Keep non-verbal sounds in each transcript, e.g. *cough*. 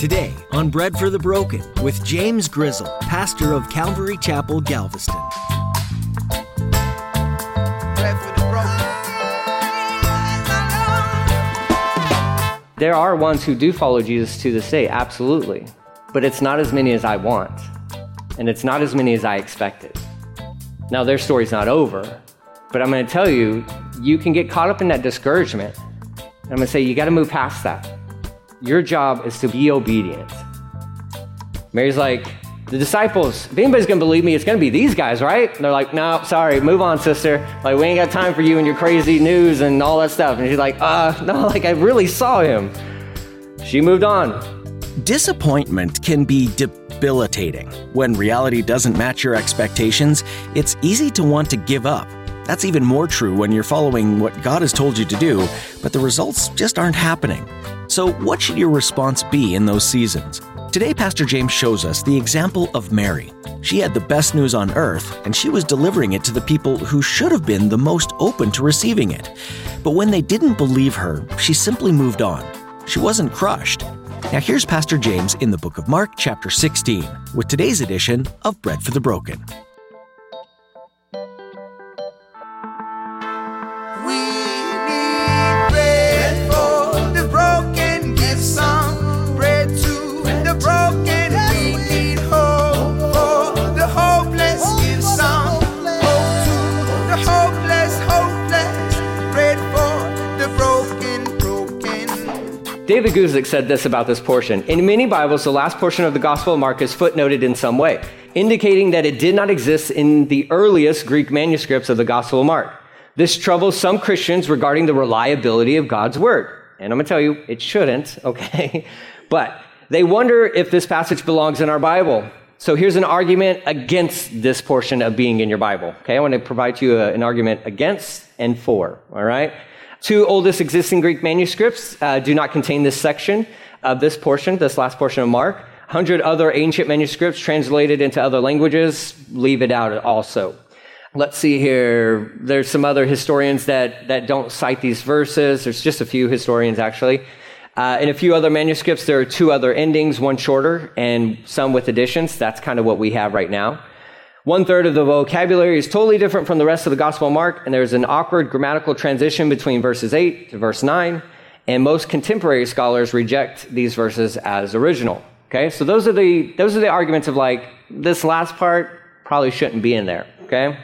Today on Bread for the Broken with James Grizzle, pastor of Calvary Chapel, Galveston. There are ones who do follow Jesus to this day, absolutely. But it's not as many as I want. And it's not as many as I expected. Now, their story's not over, but I'm going to tell you, you can get caught up in that discouragement. I'm going to say, you got to move past that. Your job is to be obedient. Mary's like, the disciples, if anybody's gonna believe me, it's gonna be these guys, right? And they're like, no, sorry, move on, sister. Like, we ain't got time for you and your crazy news and all that stuff. And she's like, uh, *laughs* no, like, I really saw him. She moved on. Disappointment can be debilitating. When reality doesn't match your expectations, it's easy to want to give up. That's even more true when you're following what God has told you to do, but the results just aren't happening. So, what should your response be in those seasons? Today, Pastor James shows us the example of Mary. She had the best news on earth, and she was delivering it to the people who should have been the most open to receiving it. But when they didn't believe her, she simply moved on. She wasn't crushed. Now, here's Pastor James in the book of Mark, chapter 16, with today's edition of Bread for the Broken. David Guzik said this about this portion. In many Bibles, the last portion of the Gospel of Mark is footnoted in some way, indicating that it did not exist in the earliest Greek manuscripts of the Gospel of Mark. This troubles some Christians regarding the reliability of God's Word. And I'm going to tell you, it shouldn't, *laughs* okay? But they wonder if this passage belongs in our Bible. So here's an argument against this portion of being in your Bible. Okay, I want to provide you a, an argument against and for. All right. Two oldest existing Greek manuscripts uh, do not contain this section of this portion, this last portion of Mark. 100 other ancient manuscripts translated into other languages leave it out also. Let's see here. There's some other historians that, that don't cite these verses. There's just a few historians, actually. Uh, in a few other manuscripts, there are two other endings, one shorter and some with additions. That's kind of what we have right now. One third of the vocabulary is totally different from the rest of the Gospel of Mark, and there's an awkward grammatical transition between verses 8 to verse 9, and most contemporary scholars reject these verses as original. Okay, so those are the those are the arguments of like this last part probably shouldn't be in there. Okay,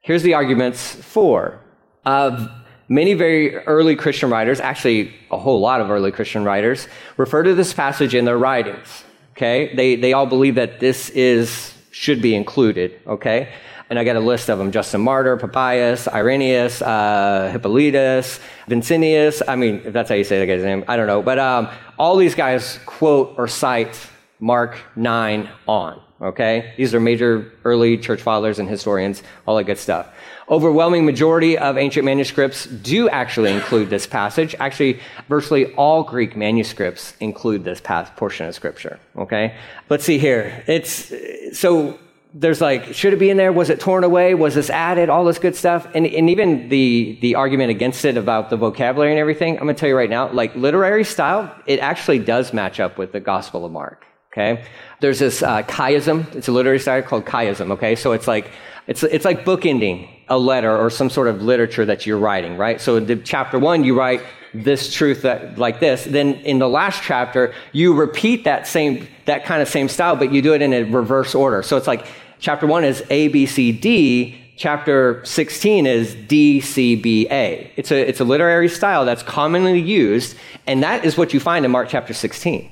here's the arguments for. Uh, many very early Christian writers, actually a whole lot of early Christian writers, refer to this passage in their writings. Okay, they they all believe that this is should be included, okay? And I got a list of them Justin Martyr, Papias, Irenaeus, uh, Hippolytus, Vincentius. I mean, if that's how you say that guy's name, I don't know. But um, all these guys quote or cite Mark 9 on, okay? These are major early church fathers and historians, all that good stuff. Overwhelming majority of ancient manuscripts do actually include this passage. Actually, virtually all Greek manuscripts include this portion of scripture. Okay? Let's see here. It's, so there's like, should it be in there? Was it torn away? Was this added? All this good stuff. And, and even the, the argument against it about the vocabulary and everything, I'm going to tell you right now, like literary style, it actually does match up with the Gospel of Mark. Okay? There's this uh, chiasm. It's a literary style called chiasm. Okay? So it's like, it's, it's like bookending a letter or some sort of literature that you're writing, right? So in chapter one, you write this truth that, like this. Then in the last chapter, you repeat that same, that kind of same style, but you do it in a reverse order. So it's like chapter one is A, B, C, D. Chapter 16 is D, C, B, A. It's a, it's a literary style that's commonly used, and that is what you find in Mark chapter 16.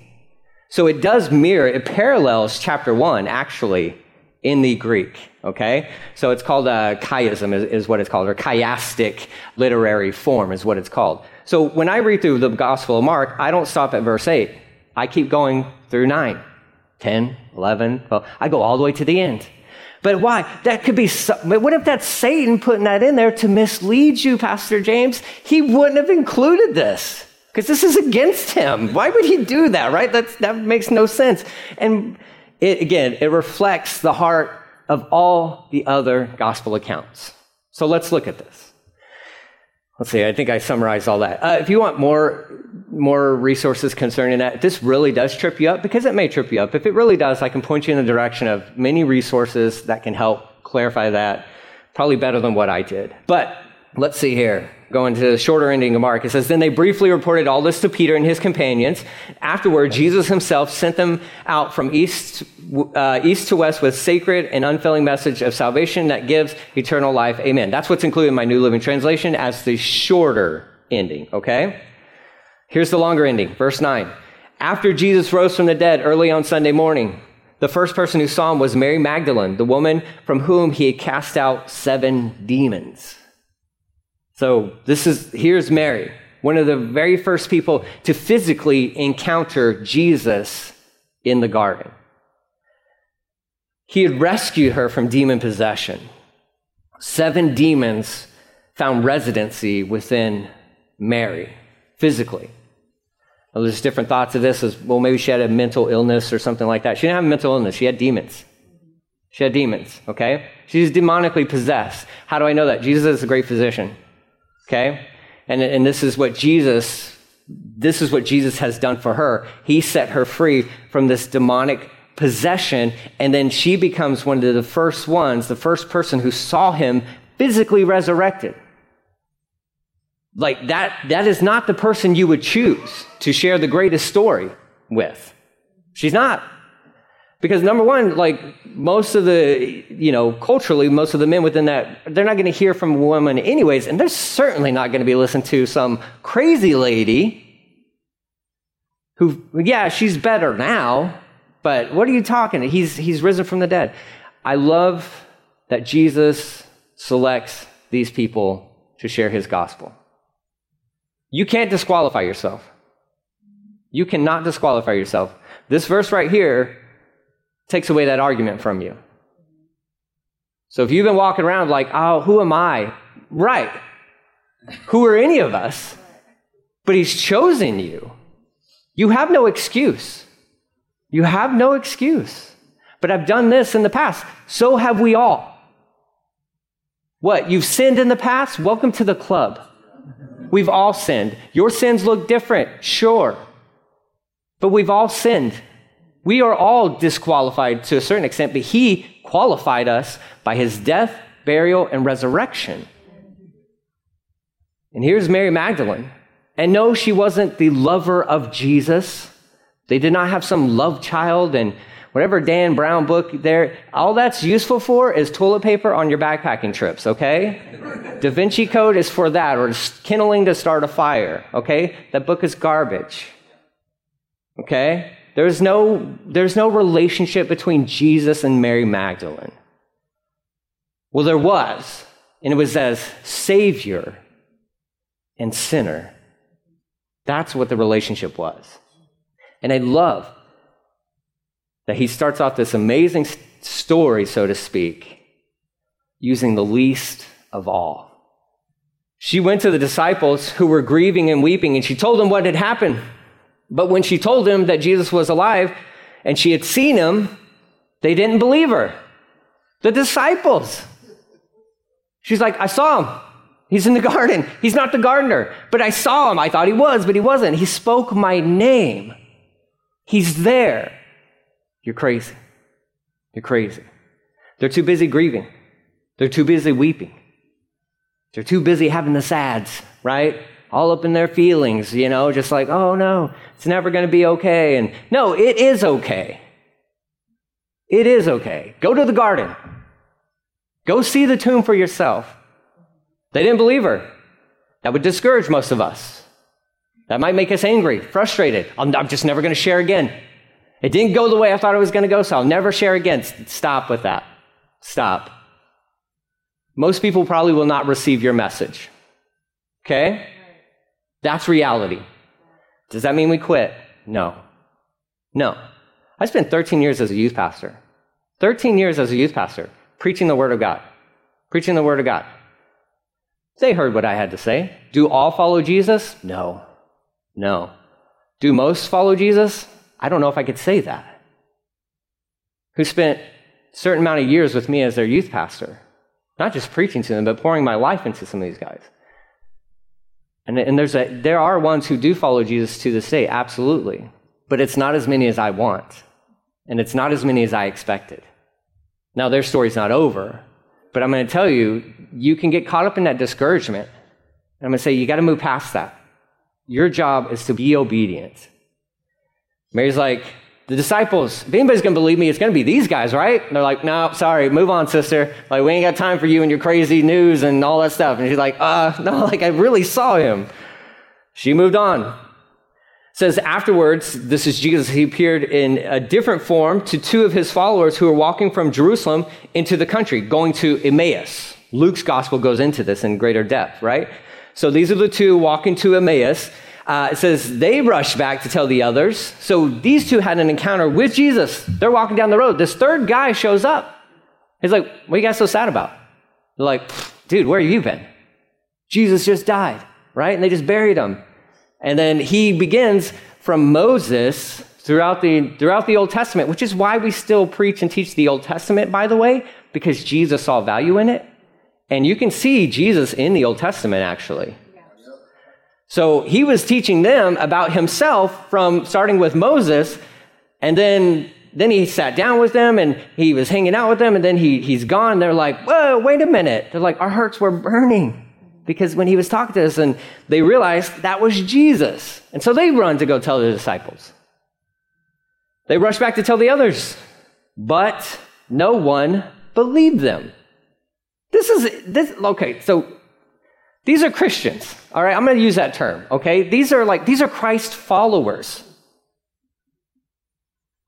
So it does mirror, it parallels chapter one, actually, in the Greek. Okay? So it's called a chiasm, is, is what it's called, or chiastic literary form is what it's called. So when I read through the Gospel of Mark, I don't stop at verse 8. I keep going through 9, 10, 11, well, I go all the way to the end. But why? That could be, what if that's Satan putting that in there to mislead you, Pastor James? He wouldn't have included this because this is against him. Why would he do that, right? That's, that makes no sense. And it, again, it reflects the heart of all the other gospel accounts. So let's look at this. Let's see, I think I summarized all that. Uh, if you want more, more resources concerning that, this really does trip you up because it may trip you up. If it really does, I can point you in the direction of many resources that can help clarify that, probably better than what I did. But let's see here. Going to the shorter ending of Mark, it says, Then they briefly reported all this to Peter and his companions. Afterward, Jesus himself sent them out from east, uh, east to west with sacred and unfailing message of salvation that gives eternal life. Amen. That's what's included in my New Living Translation as the shorter ending, okay? Here's the longer ending, verse 9. After Jesus rose from the dead early on Sunday morning, the first person who saw him was Mary Magdalene, the woman from whom he had cast out seven demons. So this is, here's Mary, one of the very first people to physically encounter Jesus in the garden. He had rescued her from demon possession. Seven demons found residency within Mary, physically. Well, there's different thoughts of this as well, maybe she had a mental illness or something like that. She didn't have a mental illness, she had demons. She had demons, okay? She's demonically possessed. How do I know that? Jesus is a great physician. Okay? And, and this is what Jesus, this is what Jesus has done for her. He set her free from this demonic possession, and then she becomes one of the first ones, the first person who saw him physically resurrected. Like that, that is not the person you would choose to share the greatest story with. She's not. Because number one, like most of the, you know, culturally, most of the men within that, they're not going to hear from a woman anyways, and they're certainly not going to be listening to some crazy lady who, yeah, she's better now, but what are you talking? He's, he's risen from the dead. I love that Jesus selects these people to share his gospel. You can't disqualify yourself. You cannot disqualify yourself. This verse right here takes away that argument from you. So if you've been walking around like, oh, who am I? Right. Who are any of us? But he's chosen you. You have no excuse. You have no excuse. But I've done this in the past. So have we all. What? You've sinned in the past? Welcome to the club. We've all sinned. Your sins look different, sure. But we've all sinned. We are all disqualified to a certain extent, but he qualified us by his death, burial, and resurrection. And here's Mary Magdalene. And no, she wasn't the lover of Jesus. They did not have some love child and whatever Dan Brown book there. All that's useful for is toilet paper on your backpacking trips, okay? da Vinci Code is for that, or kindling to start a fire, okay? That book is garbage, okay? There's no, there's no relationship between Jesus and Mary Magdalene. Well, there was, and it was as Savior and sinner. That's what the relationship was. And I love that he starts off this amazing story, so to speak, using the least of all. She went to the disciples who were grieving and weeping, and she told them what had happened. But when she told him that Jesus was alive and she had seen him, they didn't believe her. The disciples. She's like, I saw him. He's in the *laughs* garden. He's not the gardener, but I saw him. I thought he was, but he wasn't. He spoke my name. He's there. You're crazy. You're crazy. They're too busy grieving. They're too busy weeping. They're too busy having the sads, right? All up in their feelings, you know, just like, oh no, it's never going to be okay. And no, it is okay. It is okay. Go to the garden. Go see the tomb for yourself. They didn't believe her. That would discourage most of us. That might make us angry, frustrated. I'm, I'm just never going to share again. It didn't go the way I thought it was going to go, so I'll never share again. Stop with that. Stop. Most people probably will not receive your message. Okay? That's reality. Does that mean we quit? No. No. I spent 13 years as a youth pastor. 13 years as a youth pastor, preaching the Word of God. Preaching the Word of God. They heard what I had to say. Do all follow Jesus? No. No. Do most follow Jesus? I don't know if I could say that. Who spent a certain amount of years with me as their youth pastor. Not just preaching to them, but pouring my life into some of these guys. And, and there's a, there are ones who do follow Jesus to this day, absolutely. But it's not as many as I want. And it's not as many as I expected. Now, their story's not over, but I'm going to tell you, you can get caught up in that discouragement. And I'm going to say, you got to move past that. Your job is to be obedient. Mary's like, the disciples, if anybody's going to believe me, it's going to be these guys, right? And they're like, no, sorry, move on, sister. Like, we ain't got time for you and your crazy news and all that stuff. And she's like, uh, *laughs* no, like, I really saw him. She moved on. It says afterwards, this is Jesus, he appeared in a different form to two of his followers who were walking from Jerusalem into the country, going to Emmaus. Luke's gospel goes into this in greater depth, right? So these are the two walking to Emmaus. Uh, it says they rushed back to tell the others. So these two had an encounter with Jesus. They're walking down the road. This third guy shows up. He's like, What are you guys so sad about? They're like, Dude, where have you been? Jesus just died, right? And they just buried him. And then he begins from Moses throughout the, throughout the Old Testament, which is why we still preach and teach the Old Testament, by the way, because Jesus saw value in it. And you can see Jesus in the Old Testament, actually. So he was teaching them about himself from starting with Moses, and then then he sat down with them and he was hanging out with them, and then he, he's gone. They're like, whoa, wait a minute. They're like, our hearts were burning because when he was talking to us, and they realized that was Jesus. And so they run to go tell the disciples. They rush back to tell the others, but no one believed them. This is this okay, so these are Christians, all right? I'm going to use that term, okay? These are like, these are Christ followers.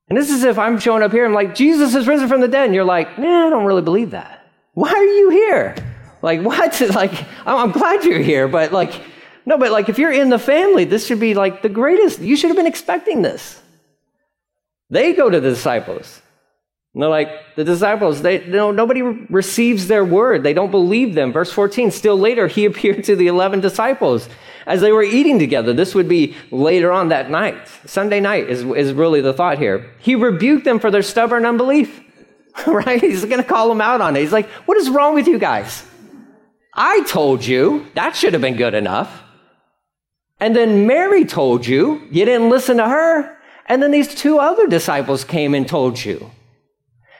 And this is if I'm showing up here, I'm like, Jesus is risen from the dead. And you're like, nah, I don't really believe that. Why are you here? Like, *laughs* what? Like, I'm glad you're here, but like, no, but like, if you're in the family, this should be like the greatest. You should have been expecting this. They go to the disciples. And they're like, the disciples, they, no, nobody receives their word. They don't believe them. Verse 14, still later, he *laughs* appeared to the 11 disciples as they were eating together. This would be later on that night. Sunday night is, is really the thought here. He rebuked them for their stubborn unbelief, *laughs* right? He's going to call them out on it. He's like, what is wrong with you guys? I told you that should have been good enough. And then Mary told you, you didn't listen to her. And then these two other disciples came and told you.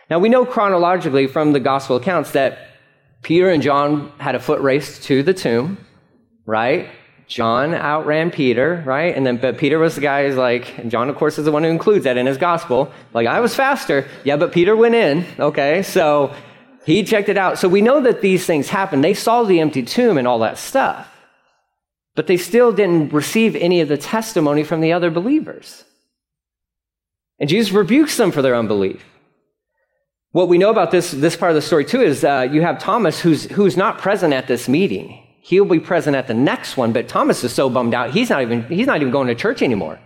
Now, we know chronologically from the gospel accounts that Peter and John had a foot race to the tomb, right? John outran Peter, right? And then, but Peter was the guy who's like, and John, of course, is the one who includes that in his gospel. Like, I was faster. Yeah, but Peter went in, okay? So he checked it out. So we know that these things happened. They saw the empty tomb and all that stuff, but they still didn't receive any of the testimony from the other believers. And Jesus rebukes them for their unbelief. What we know about this, this part of the story too is uh, you have Thomas who's, who's not present at this meeting. He'll be present at the next one, but Thomas is so bummed out, he's not even, he's not even going to church anymore.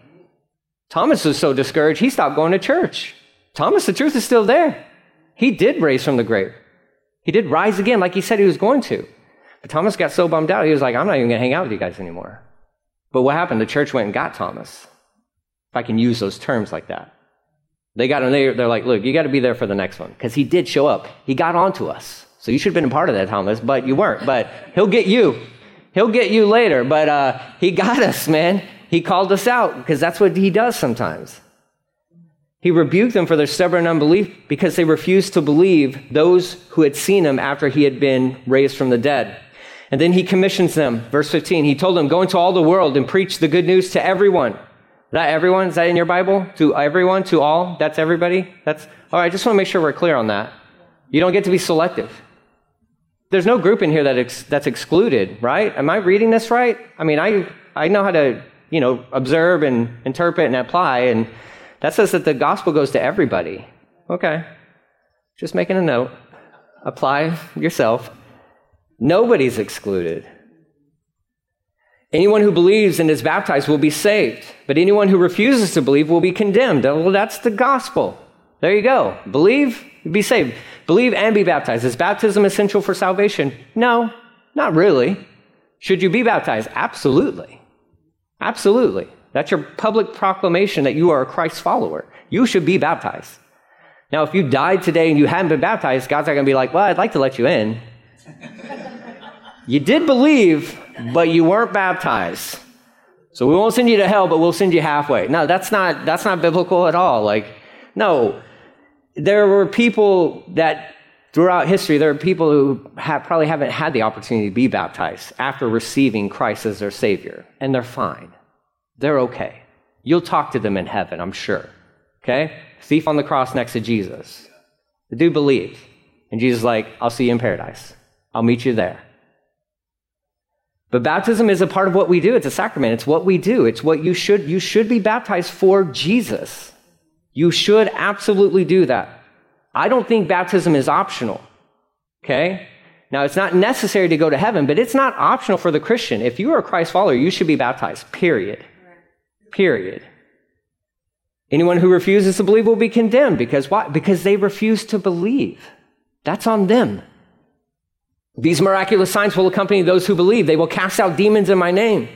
Thomas is so discouraged, he stopped going to church. Thomas, the truth is still there. He did raise from the grave. He did rise again like he said he was going to. But Thomas got so bummed out, he was like, I'm not even going to hang out with you guys anymore. But what happened? The church went and got Thomas. If I can use those terms like that. They got him, they, they're like, look, you got to be there for the next one. Because he did show up. He got onto us. So you should have been a part of that, Thomas, but you weren't. But he'll get you. He'll get you later. But uh, he got us, man. He called us out because that's what he does sometimes. He rebuked them for their stubborn unbelief because they refused to believe those who had seen him after he had been raised from the dead. And then he commissions them. Verse 15, he told them, Go into all the world and preach the good news to everyone that everyone? Is that in your Bible? To everyone? To all? That's everybody? That's all right. I just want to make sure we're clear on that. You don't get to be selective. There's no group in here that ex- that's excluded, right? Am I reading this right? I mean, I I know how to you know observe and interpret and apply, and that says that the gospel goes to everybody. Okay, just making a note. Apply yourself. Nobody's excluded. Anyone who believes and is baptized will be saved, but anyone who refuses to believe will be condemned. Well, that's the gospel. There you go. Believe, be saved. Believe and be baptized. Is baptism essential for salvation? No, not really. Should you be baptized? Absolutely. Absolutely. That's your public proclamation that you are a Christ follower. You should be baptized. Now, if you died today and you hadn't been baptized, God's not going to be like, well, I'd like to let you in. *laughs* You did believe, but you weren't baptized. So we won't send you to hell, but we'll send you halfway. No, that's not, that's not biblical at all. Like, no. There were people that throughout history, there are people who have, probably haven't had the opportunity to be baptized after receiving Christ as their Savior, and they're fine. They're okay. You'll talk to them in heaven, I'm sure. Okay? Thief on the cross next to Jesus. The dude believed. And Jesus like, I'll see you in paradise. I'll meet you there. But baptism is a part of what we do. It's a sacrament. It's what we do. It's what you should you should be baptized for Jesus. You should absolutely do that. I don't think baptism is optional. Okay? Now, it's not necessary to go to heaven, but it's not optional for the Christian. If you are a Christ follower, you should be baptized, period. Period. Anyone who refuses to believe will be condemned because why? Because they refuse to believe. That's on them. These miraculous signs will accompany those who believe. They will cast out demons in my name.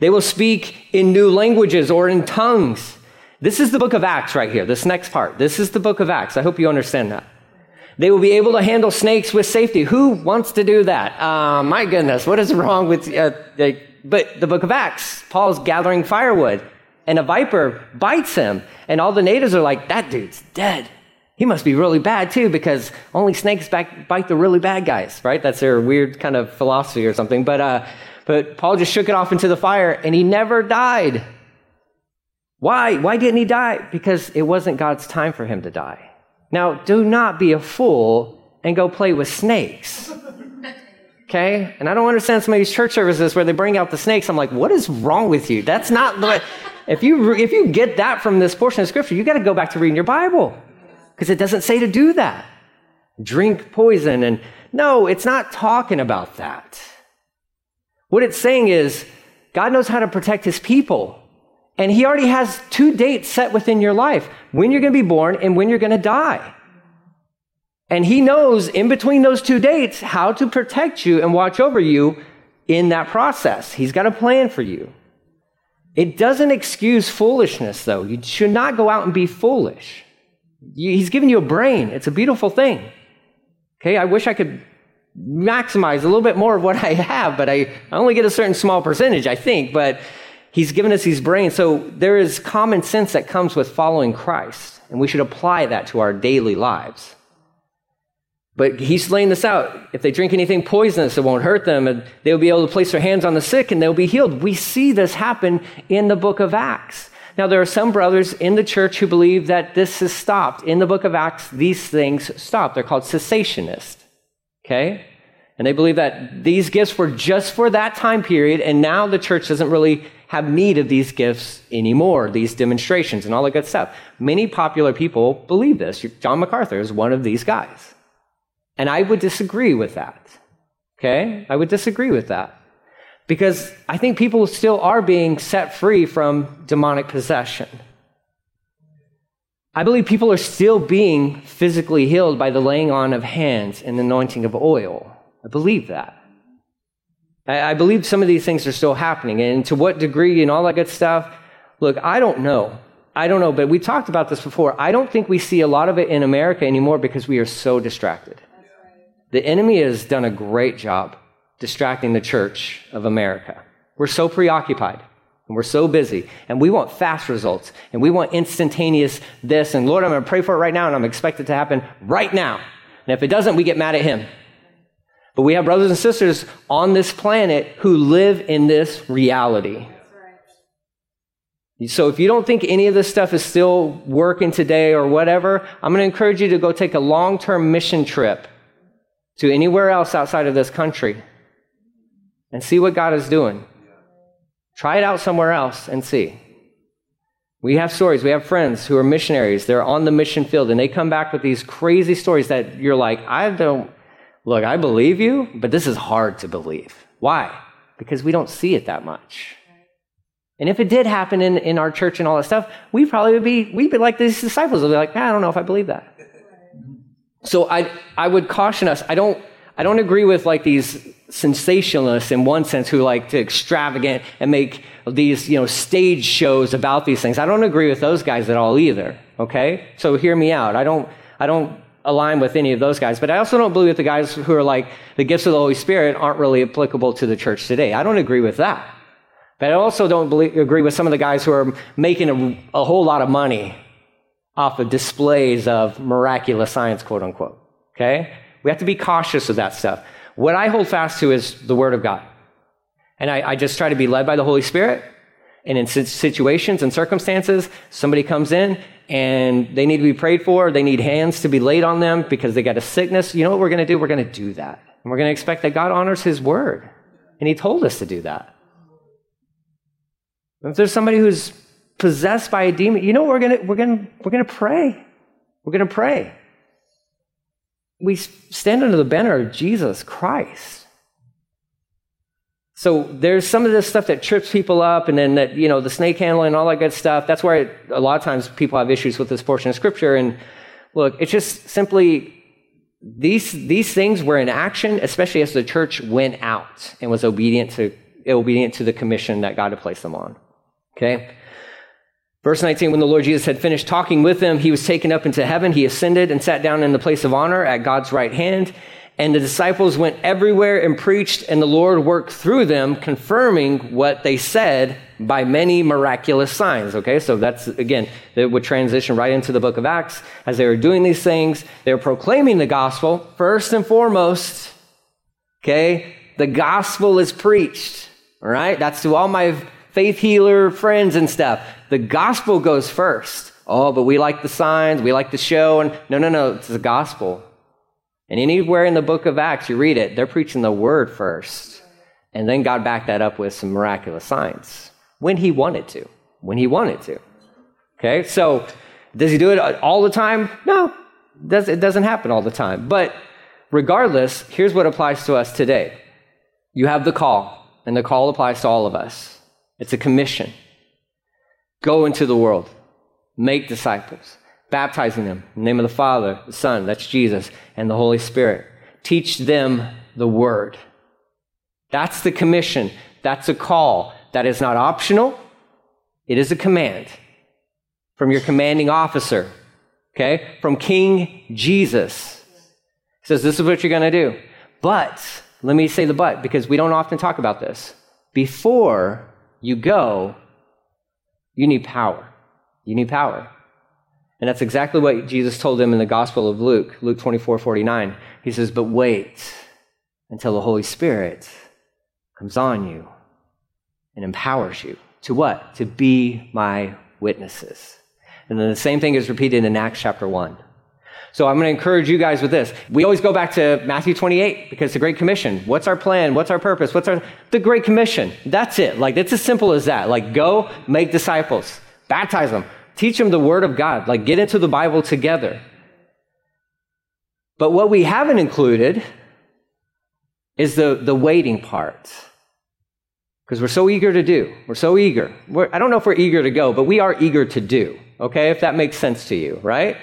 They will speak in new languages or in tongues. This is the book of Acts right here, this next part. This is the book of Acts. I hope you understand that. They will be able to handle snakes with safety. Who wants to do that? Uh, my goodness, what is wrong with, uh, but the book of Acts, Paul's gathering firewood and a viper bites him. And all the natives are like, that dude's dead. He must be really bad too because only snakes bite the really bad guys, right? That's their weird kind of philosophy or something. But, uh, but Paul just shook it off into the fire and he never died. Why? Why didn't he die? Because it wasn't God's time for him to die. Now, do not be a fool and go play with snakes. Okay? And I don't understand some of these church services where they bring out the snakes. I'm like, what is wrong with you? That's not the. If you, if you get that from this portion of scripture, you got to go back to reading your Bible because it doesn't say to do that. Drink poison. And no, it's not talking about that. What it's saying is God knows how to protect his people. And he already has two dates set within your life when you're going to be born and when you're going to die. And he knows in between those two dates how to protect you and watch over you in that process. He's got a plan for you. It doesn't excuse foolishness, though. You should not go out and be foolish. He's given you a brain, it's a beautiful thing. Okay, I wish I could maximize a little bit more of what *laughs* I have, but I, I only get a certain small percentage, I think. But He's given us these brains. So there is common sense that comes with following Christ, and we should apply that to our daily lives. But he's laying this out. If they drink anything poisonous, it won't hurt them, and they'll be able to place their hands on the sick and they'll be healed. We see this happen in the book of Acts. Now, there are some brothers in the church who believe that this has stopped. In the book of Acts, these things stop. They're called cessationists. Okay? And they believe that these gifts were just for that time period, and now the church doesn't really have need of these gifts anymore, these demonstrations and all that good stuff. Many popular people believe this. John MacArthur is one of these guys. And I would disagree with that. Okay? I would disagree with that. Because I think people still are being set free from demonic possession. I believe people are still being physically healed by the laying on of hands and the anointing of oil. I believe that. I, believe some of these things are still happening. And to what degree and all that good stuff, look, I don't know. I don't know, but we talked about this before. I don't think we see a lot of it in America anymore because we are so distracted. The enemy has done a great job distracting the church of America. We're so preoccupied and we're so busy and we want fast results and we want instantaneous this. And Lord, I'm going to pray for it right now and I'm expected to happen right now. And if it doesn't, we get mad at him. But we have brothers and sisters on this planet who live in this reality. So if you don't think any of this stuff is still working today or whatever, I'm going to encourage you to go take a long term mission trip to anywhere else outside of this country and see what God is doing. Try it out somewhere else and see. We have stories. We have friends who are missionaries. They're on the mission field and they come back with these crazy stories that you're like, I don't, Look, I believe you, but this is hard to believe. Why? Because we don't see it that much. And if it did happen in, in our church and all that stuff, we probably would be, we'd be like these disciples. We'd be like, ah, I don't know if I believe that. So I, I would caution us. I don't, I don't agree with like these sensationalists in one sense who like to extravagant and make these, you know, stage shows about these things. I don't agree with those guys at all either. Okay? So hear me out. I don't, I don't align with any of those guys. But I also don't believe that the guys who are like the gifts of the Holy Spirit aren't really applicable to the church today. I don't agree with that. But I also don't believe, agree with some of the guys who are making a, a whole lot of money off of displays of miraculous science, quote unquote. Okay? We have to be cautious of that stuff. What I hold fast to is the Word of God. And I, I just try to be led by the Holy Spirit. And in situations and circumstances, somebody comes in and they need to be prayed for, they need hands to be laid on them because they got a sickness. You know what we're going to do? We're going to do that. And we're going to expect that God honors His Word. And He told us to do that. If there's somebody who's possessed by a demon, you know what we're gonna we're gonna we're gonna pray. We're gonna pray. We stand under the banner of Jesus Christ. So there's some of this stuff that trips people up, and then that you know the snake handling and all that good stuff. That's why a lot of times people have issues with this portion of scripture. And look, it's just simply these these things were in action, especially as the church went out and was obedient to obedient to the commission that God had placed them on. Okay? Verse 19, when the Lord Jesus had finished talking with them, he was taken up into heaven. He ascended and sat down in the place of honor at God's right hand. And the disciples went everywhere and preached, and the Lord worked through them, confirming what they said by many miraculous signs. Okay, so that's, again, that would transition right into the book of Acts. As they were doing these things, they were proclaiming the gospel first and foremost. Okay, the gospel is preached. All right, that's to all my faith healer friends and stuff. The gospel goes first. Oh, but we like the signs, we like the show, and no, no, no, it's the gospel. And anywhere in the book of Acts, you read it, they're preaching the word first. And then God backed that up with some miraculous signs when he wanted to. When he wanted to. Okay, so does he do it all the time? No, it doesn't happen all the time. But regardless, here's what applies to us today you have the call, and the call applies to all of us. It's a commission. Go into the world, make disciples, baptizing them in the name of the Father, the Son, that's Jesus, and the Holy Spirit. Teach them the word. That's the commission. That's a call. That is not optional. It is a command from your commanding officer, okay? From King Jesus. He says, This is what you're going to do. But, let me say the but, because we don't often talk about this. Before you go, you need power. You need power. And that's exactly what Jesus told them in the Gospel of Luke, Luke 24 49. He says, But wait until the Holy Spirit comes on you and empowers you. To what? To be my witnesses. And then the same thing is repeated in Acts chapter 1. So I'm going to encourage you guys with this. We always go back to Matthew 28 because the Great Commission. What's our plan? What's our purpose? What's our, the Great Commission? That's it. Like, it's as simple as that. Like, go make disciples, baptize them, teach them the Word of God, like, get into the Bible together. But what we haven't included is the, the waiting part. Because we're so eager to do. We're so eager. We're, I don't know if we're eager to go, but we are eager to do. Okay? If that makes sense to you, right?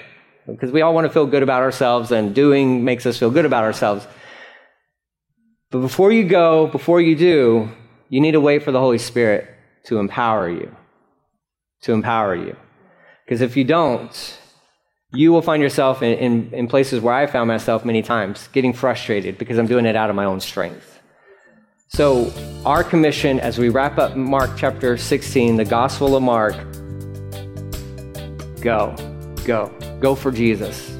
Because we all want to feel good about ourselves, and doing makes us feel good about ourselves. But before you go, before you do, you need to wait for the Holy Spirit to empower you. To empower you. Because if you don't, you will find yourself in, in, in, places where I found myself many times, getting frustrated because I'm doing it out of my own strength. So, our commission as we wrap up Mark chapter 16, the Gospel of Mark go, go. Go for Jesus.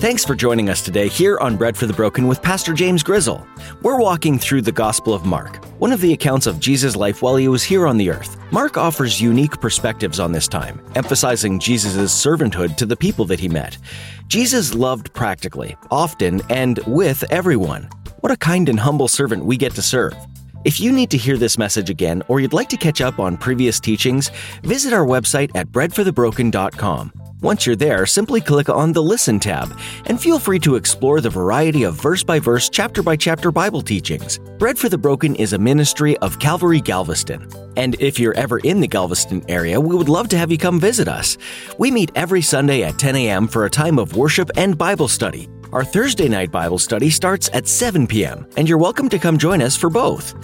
Thanks for joining us today here on Bread for the Broken with Pastor James Grizzle. We're walking through the Gospel of Mark, one of the accounts of Jesus' life while he was here on the earth. Mark offers unique perspectives on this time, emphasizing Jesus' servanthood to the people that he met. Jesus loved practically, often, and with everyone. What a kind and humble servant we get to serve. If you need to hear this message again or you'd like to catch up on previous teachings, visit our website at breadforthebroken.com. Once you're there, simply click on the Listen tab and feel free to explore the variety of verse by verse, chapter by chapter Bible teachings. Bread for the Broken is a ministry of Calvary Galveston. And if you're ever in the Galveston area, we would love to have you come visit us. We meet every Sunday at 10 a.m. for a time of worship and Bible study. Our Thursday night Bible study starts at 7 p.m., and you're welcome to come join us for both.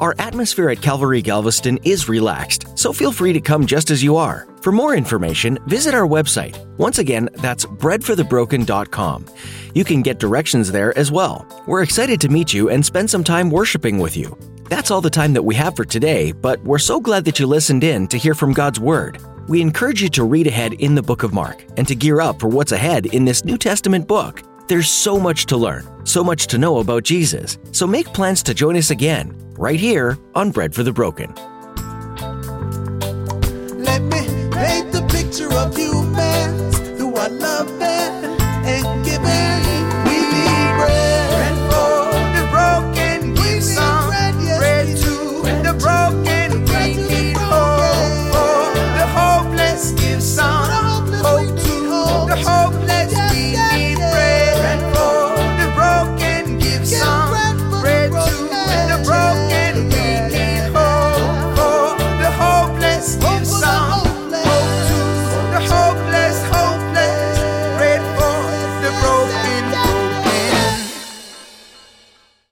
Our atmosphere at Calvary Galveston is relaxed, so feel free to come just as you are. For more information, visit our website. Once again, that's breadforthebroken.com. You can get directions there as well. We're excited to meet you and spend some time worshiping with you. That's all the time that we have for today, but we're so glad that you listened in to hear from God's Word. We encourage you to read ahead in the book of Mark and to gear up for what's ahead in this New Testament book. There's so much to learn, so much to know about Jesus. So make plans to join us again, right here on Bread for the Broken. Let me paint the picture of you